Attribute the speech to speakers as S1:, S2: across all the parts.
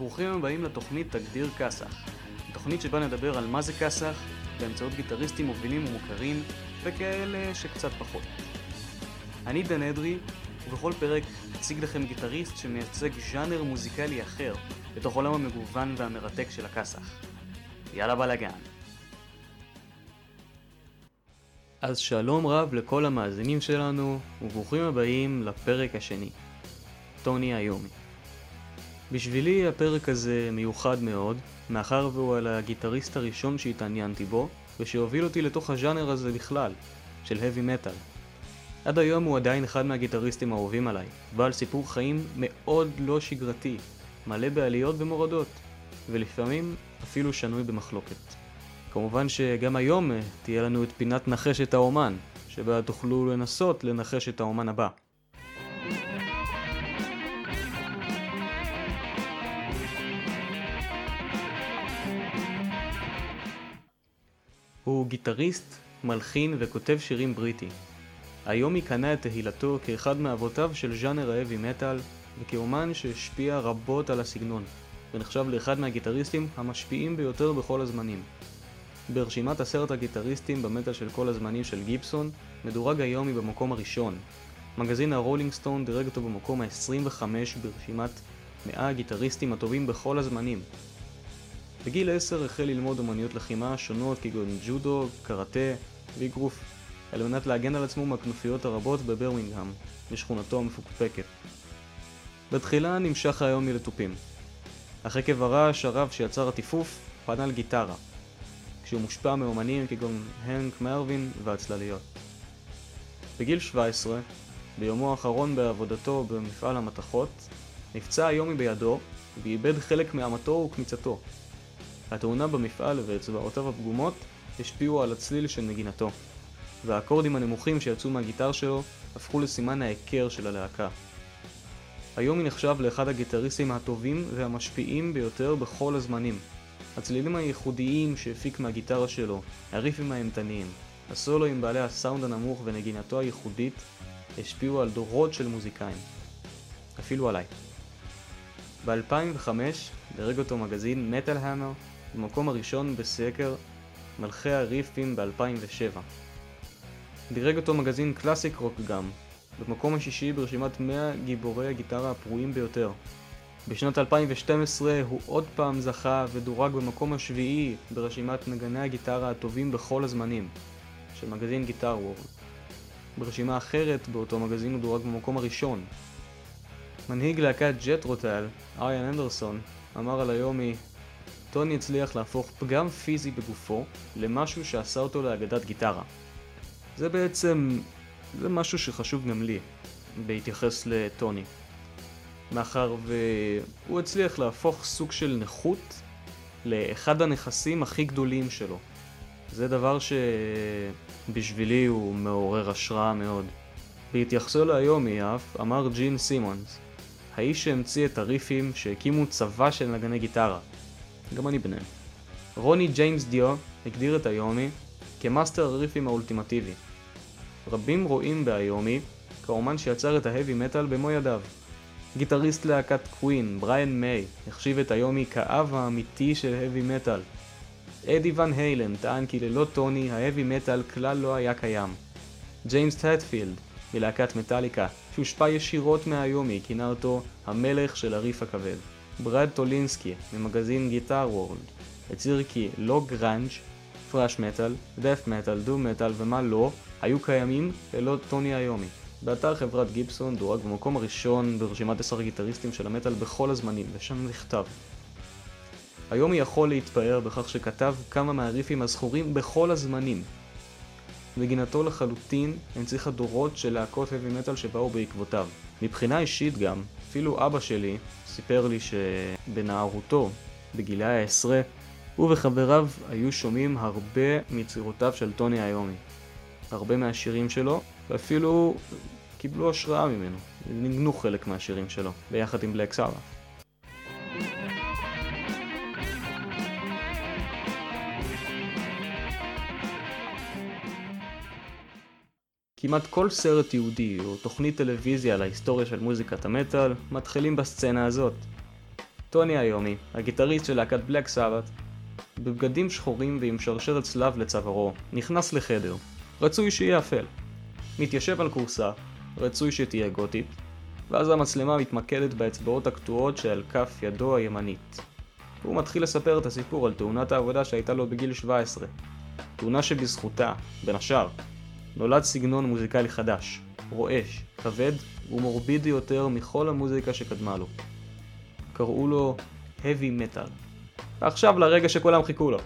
S1: ברוכים הבאים לתוכנית תגדיר כסח. תוכנית שבה נדבר על מה זה כסח באמצעות גיטריסטים מובילים ומוכרים וכאלה שקצת פחות. אני דן אדרי, ובכל פרק אציג לכם גיטריסט שמייצג ז'אנר מוזיקלי אחר בתוך עולם המגוון והמרתק של הכסח. יאללה בלאגן. אז שלום רב לכל המאזינים שלנו, וברוכים הבאים לפרק השני. טוני איומי. בשבילי הפרק הזה מיוחד מאוד, מאחר והוא על הגיטריסט הראשון שהתעניינתי בו, ושהוביל אותי לתוך הז'אנר הזה בכלל, של heavy metal. עד היום הוא עדיין אחד מהגיטריסטים האהובים עליי, בעל סיפור חיים מאוד לא שגרתי, מלא בעליות ומורדות, ולפעמים אפילו שנוי במחלוקת. כמובן שגם היום אה, תהיה לנו את פינת נחש את האומן, שבה תוכלו לנסות לנחש את האומן הבא. הוא גיטריסט, מלחין וכותב שירים בריטי. היום היא קנה את תהילתו כאחד מאבותיו של ז'אנר האבי מטאל, וכאומן שהשפיע רבות על הסגנון, ונחשב לאחד מהגיטריסטים המשפיעים ביותר בכל הזמנים. ברשימת עשרת הגיטריסטים במטאל של כל הזמנים של גיבסון, מדורג היום היא במקום הראשון. מגזין הרולינג סטון דירג אותו במקום ה-25 ברשימת 100 הגיטריסטים הטובים בכל הזמנים. בגיל 10 החל ללמוד אמנויות לחימה שונות כגון ג'ודו, קראטה ואגרוף, על מנת להגן על עצמו מהכנופיות הרבות בברמינגהם, בשכונתו המפוקפקת. בתחילה נמשך היום מלתופים, אך עקב הרעש הרב שיצר הטיפוף, פנה על גיטרה, כשהוא מושפע מאומנים כגון הנק מרווין והצלליות. בגיל 17, ביומו האחרון בעבודתו במפעל המתכות, נפצע היומי בידו ואיבד חלק מאמתו וקמיצתו. התאונה במפעל ואצבעותיו הפגומות השפיעו על הצליל של נגינתו, והאקורדים הנמוכים שיצאו מהגיטר שלו הפכו לסימן ההיכר של הלהקה. היום היא נחשב לאחד הגיטריסטים הטובים והמשפיעים ביותר בכל הזמנים. הצלילים הייחודיים שהפיק מהגיטרה שלו, הריפים האימתניים, הסולואים בעלי הסאונד הנמוך ונגינתו הייחודית השפיעו על דורות של מוזיקאים. אפילו עליי. ב-2005 דירג אותו מגזין מטאל המר במקום הראשון בסקר מלכי הריפים ב-2007. דירג אותו מגזין Classic Rock גם, במקום השישי ברשימת 100 גיבורי הגיטרה הפרועים ביותר. בשנת 2012 הוא עוד פעם זכה ודורג במקום השביעי ברשימת נגני הגיטרה הטובים בכל הזמנים, של מגזין Guitar World. ברשימה אחרת באותו מגזין הוא דורג במקום הראשון. מנהיג להקת ג'ת'רו טול, איאן אנדרסון, אמר על איומי, טוני הצליח להפוך פגם פיזי בגופו למשהו שעשה אותו לאגדת גיטרה. זה בעצם, זה משהו שחשוב גם לי, בהתייחס לטוני. מאחר והוא הצליח להפוך סוג של נכות לאחד הנכסים הכי גדולים שלו. זה דבר שבשבילי הוא מעורר השראה מאוד. בהתייחסו להיום היא אף אמר ג'ין סימונס, האיש שהמציא את הריפים שהקימו צבא של נגני גיטרה. גם אני ביניהם. רוני ג'יימס דיו הגדיר את איומי כמאסטר הריפים האולטימטיבי. רבים רואים באיומי כאומן שיצר את ה heavy metal במו ידיו. גיטריסט להקת קווין, בריאן מיי, החשיב את איומי כאב האמיתי של heavy metal. אדי ון היילן טען כי ללא טוני ה heavy metal כלל לא היה קיים. ג'יימס הטפילד, מלהקת מטאליקה, שהושפע ישירות מאיומי, כינה אותו המלך של הריף הכבד. ברד טולינסקי, ממגזין Guitar World, הצהיר כי לא גראנג', thrash metal, death metal, doom metal ומה לא, היו קיימים ללא טוני איומי. באתר חברת גיבסון דורג במקום הראשון ברשימת עשר הגיטריסטים של המטאל בכל הזמנים, ושם נכתב איומי יכול להתפאר בכך שכתב כמה מהריפים הזכורים בכל הזמנים. נגינתו לחלוטין הנציחה דורות של להקות heavy metal שבאו בעקבותיו. מבחינה אישית גם, אפילו אבא שלי סיפר לי שבנערותו, בגילי העשרה, הוא וחבריו היו שומעים הרבה מיצירותיו של טוני איומי. הרבה מהשירים שלו, ואפילו קיבלו השראה ממנו, ניגנו חלק מהשירים שלו, ביחד עם בלק סארה. כמעט כל סרט יהודי או תוכנית טלוויזיה על ההיסטוריה של מוזיקת המטאל מתחילים בסצנה הזאת. טוני איומי, הגיטריסט של להקת בלק סבת, בבגדים שחורים ועם שרשרת צלב לצווארו, נכנס לחדר. רצוי שיהיה אפל. מתיישב על כורסה, רצוי שתהיה גותית, ואז המצלמה מתמקדת באצבעות הקטועות שעל כף ידו הימנית. והוא מתחיל לספר את הסיפור על תאונת העבודה שהייתה לו בגיל 17. תאונה שבזכותה, בין השאר, נולד סגנון מוזיקלי חדש, רועש, כבד ומורבידי יותר מכל המוזיקה שקדמה לו. קראו לו heavy metal. ועכשיו לרגע שכולם חיכו לו.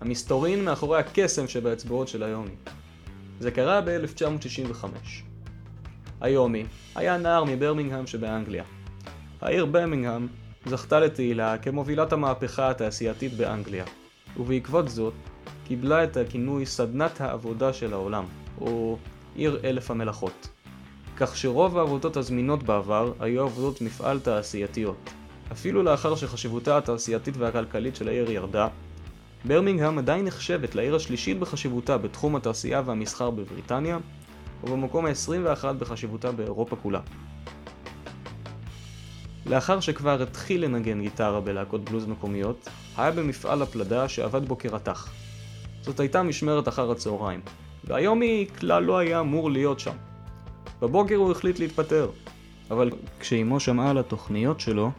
S1: המסתורין מאחורי הקסם שבאצבעות של היומי. זה קרה ב-1965. היומי היה נער מברמינגהם שבאנגליה. העיר ברמינגהם זכתה לתהילה כמובילת המהפכה התעשייתית באנגליה, ובעקבות זאת קיבלה את הכינוי סדנת העבודה של העולם, או עיר אלף המלאכות. כך שרוב העבודות הזמינות בעבר היו עבודות מפעל תעשייתיות. אפילו לאחר שחשיבותה התעשייתית והכלכלית של העיר ירדה, ברמינגהם עדיין נחשבת לעיר השלישית בחשיבותה בתחום התעשייה והמסחר בבריטניה, ובמקום ה-21 בחשיבותה באירופה כולה. לאחר שכבר התחיל לנגן גיטרה בלהקות בלוז מקומיות, היה במפעל הפלדה שעבד בו כרתח. זאת הייתה משמרת אחר הצהריים, והיום היא כלל לא היה אמור להיות שם. בבוקר הוא החליט להתפטר, אבל כשאימו שמעה על התוכניות שלו,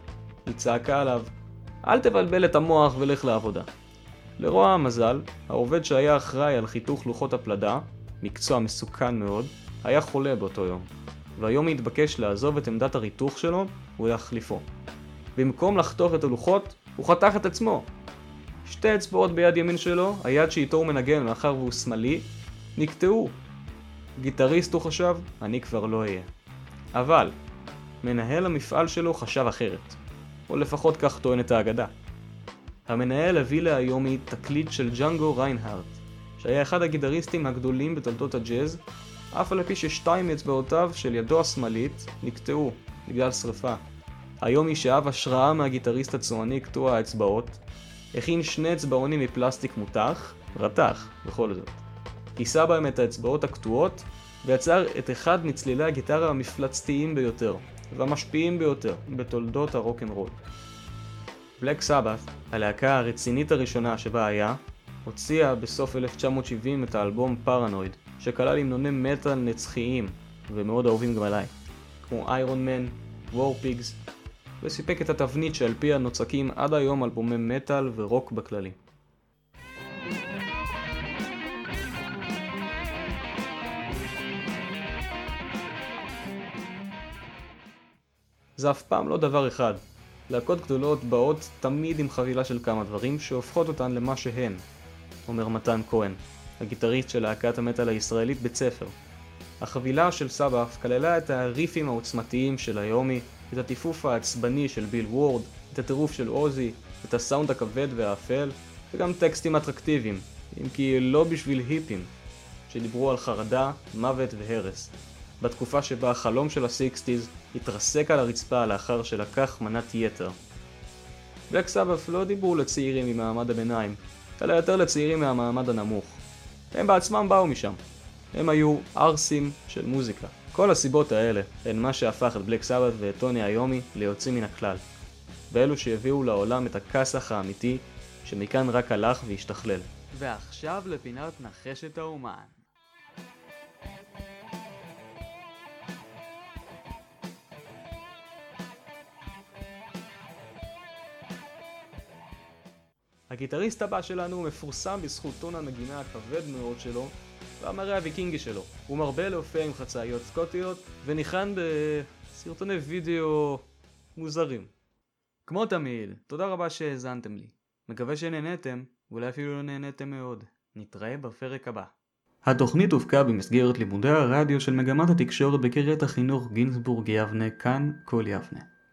S1: היא צעקה עליו, אל תבלבל את המוח ולך לעבודה. לרוע המזל, העובד שהיה אחראי על חיתוך לוחות הפלדה, מקצוע מסוכן מאוד, היה חולה באותו יום, והיום התבקש לעזוב את עמדת הריתוך שלו ולהחליפו. במקום לחתוך את הלוחות, הוא חתך את עצמו. שתי אצבעות ביד ימין שלו, היד שאיתו הוא מנגן מאחר והוא שמאלי, נקטעו. גיטריסט הוא חשב, אני כבר לא אהיה. אבל, מנהל המפעל שלו חשב אחרת. או לפחות כך טוענת האגדה. המנהל הביא להיומי תקליט של ג'אנגו ריינהארט, שהיה אחד הגיטריסטים הגדולים בתולדות הג'אז, אף על פי ששתיים מאצבעותיו של ידו השמאלית נקטעו בגלל שרפה. היומי שאב השראה מהגיטריסט הצועני קטוע האצבעות, הכין שני אצבעונים מפלסטיק מותח, רתח בכל זאת. כיסה בהם את האצבעות הקטועות, ויצר את אחד מצלילי הגיטרה המפלצתיים ביותר, והמשפיעים ביותר בתולדות הרוקנרול. בלק סבת, הלהקה הרצינית הראשונה שבה היה, הוציאה בסוף 1970 את האלבום פרנויד, שכלל המנוני מטאל נצחיים, ומאוד אהובים גם עליי, כמו איירון מן, וורפיגס, וסיפק את התבנית שעל פיה נוצקים עד היום אלבומי מטאל ורוק בכללי. זה אף פעם לא דבר אחד. להקות גדולות באות תמיד עם חבילה של כמה דברים שהופכות אותן למה שהן, אומר מתן כהן, הגיטריסט של להקת המטאל הישראלית בית ספר. החבילה של סבאף כללה את הריפים העוצמתיים של היומי, את הטיפוף העצבני של ביל וורד, את הטירוף של עוזי, את הסאונד הכבד והאפל, וגם טקסטים אטרקטיביים, אם כי לא בשביל היפים, שדיברו על חרדה, מוות והרס. בתקופה שבה החלום של הסיקסטיז התרסק על הרצפה לאחר שלקח מנת יתר. בלק סבף לא דיברו לצעירים ממעמד הביניים, אלא יותר לצעירים מהמעמד הנמוך. הם בעצמם באו משם. הם היו ערסים של מוזיקה. כל הסיבות האלה הן מה שהפך את בלק סבת ואת טוני איומי ליוצאים מן הכלל. ואלו שהביאו לעולם את הכסח האמיתי, שמכאן רק הלך והשתכלל.
S2: ועכשיו לפינת נחשת האומן.
S1: הגיטריסט הבא שלנו מפורסם בזכות טון הנגינה הכבד מאוד שלו והמראה הוויקינגי שלו. הוא מרבה להופיע עם חצאיות סקוטיות וניחן בסרטוני וידאו מוזרים. כמו תמיד, תודה רבה שהאזנתם לי. מקווה שנהנתם, ואולי אפילו לא נהנתם מאוד. נתראה בפרק הבא. התוכנית הופקה במסגרת לימודי הרדיו של מגמת התקשורת בקריית החינוך גינסבורג יבנה, כאן כל יבנה.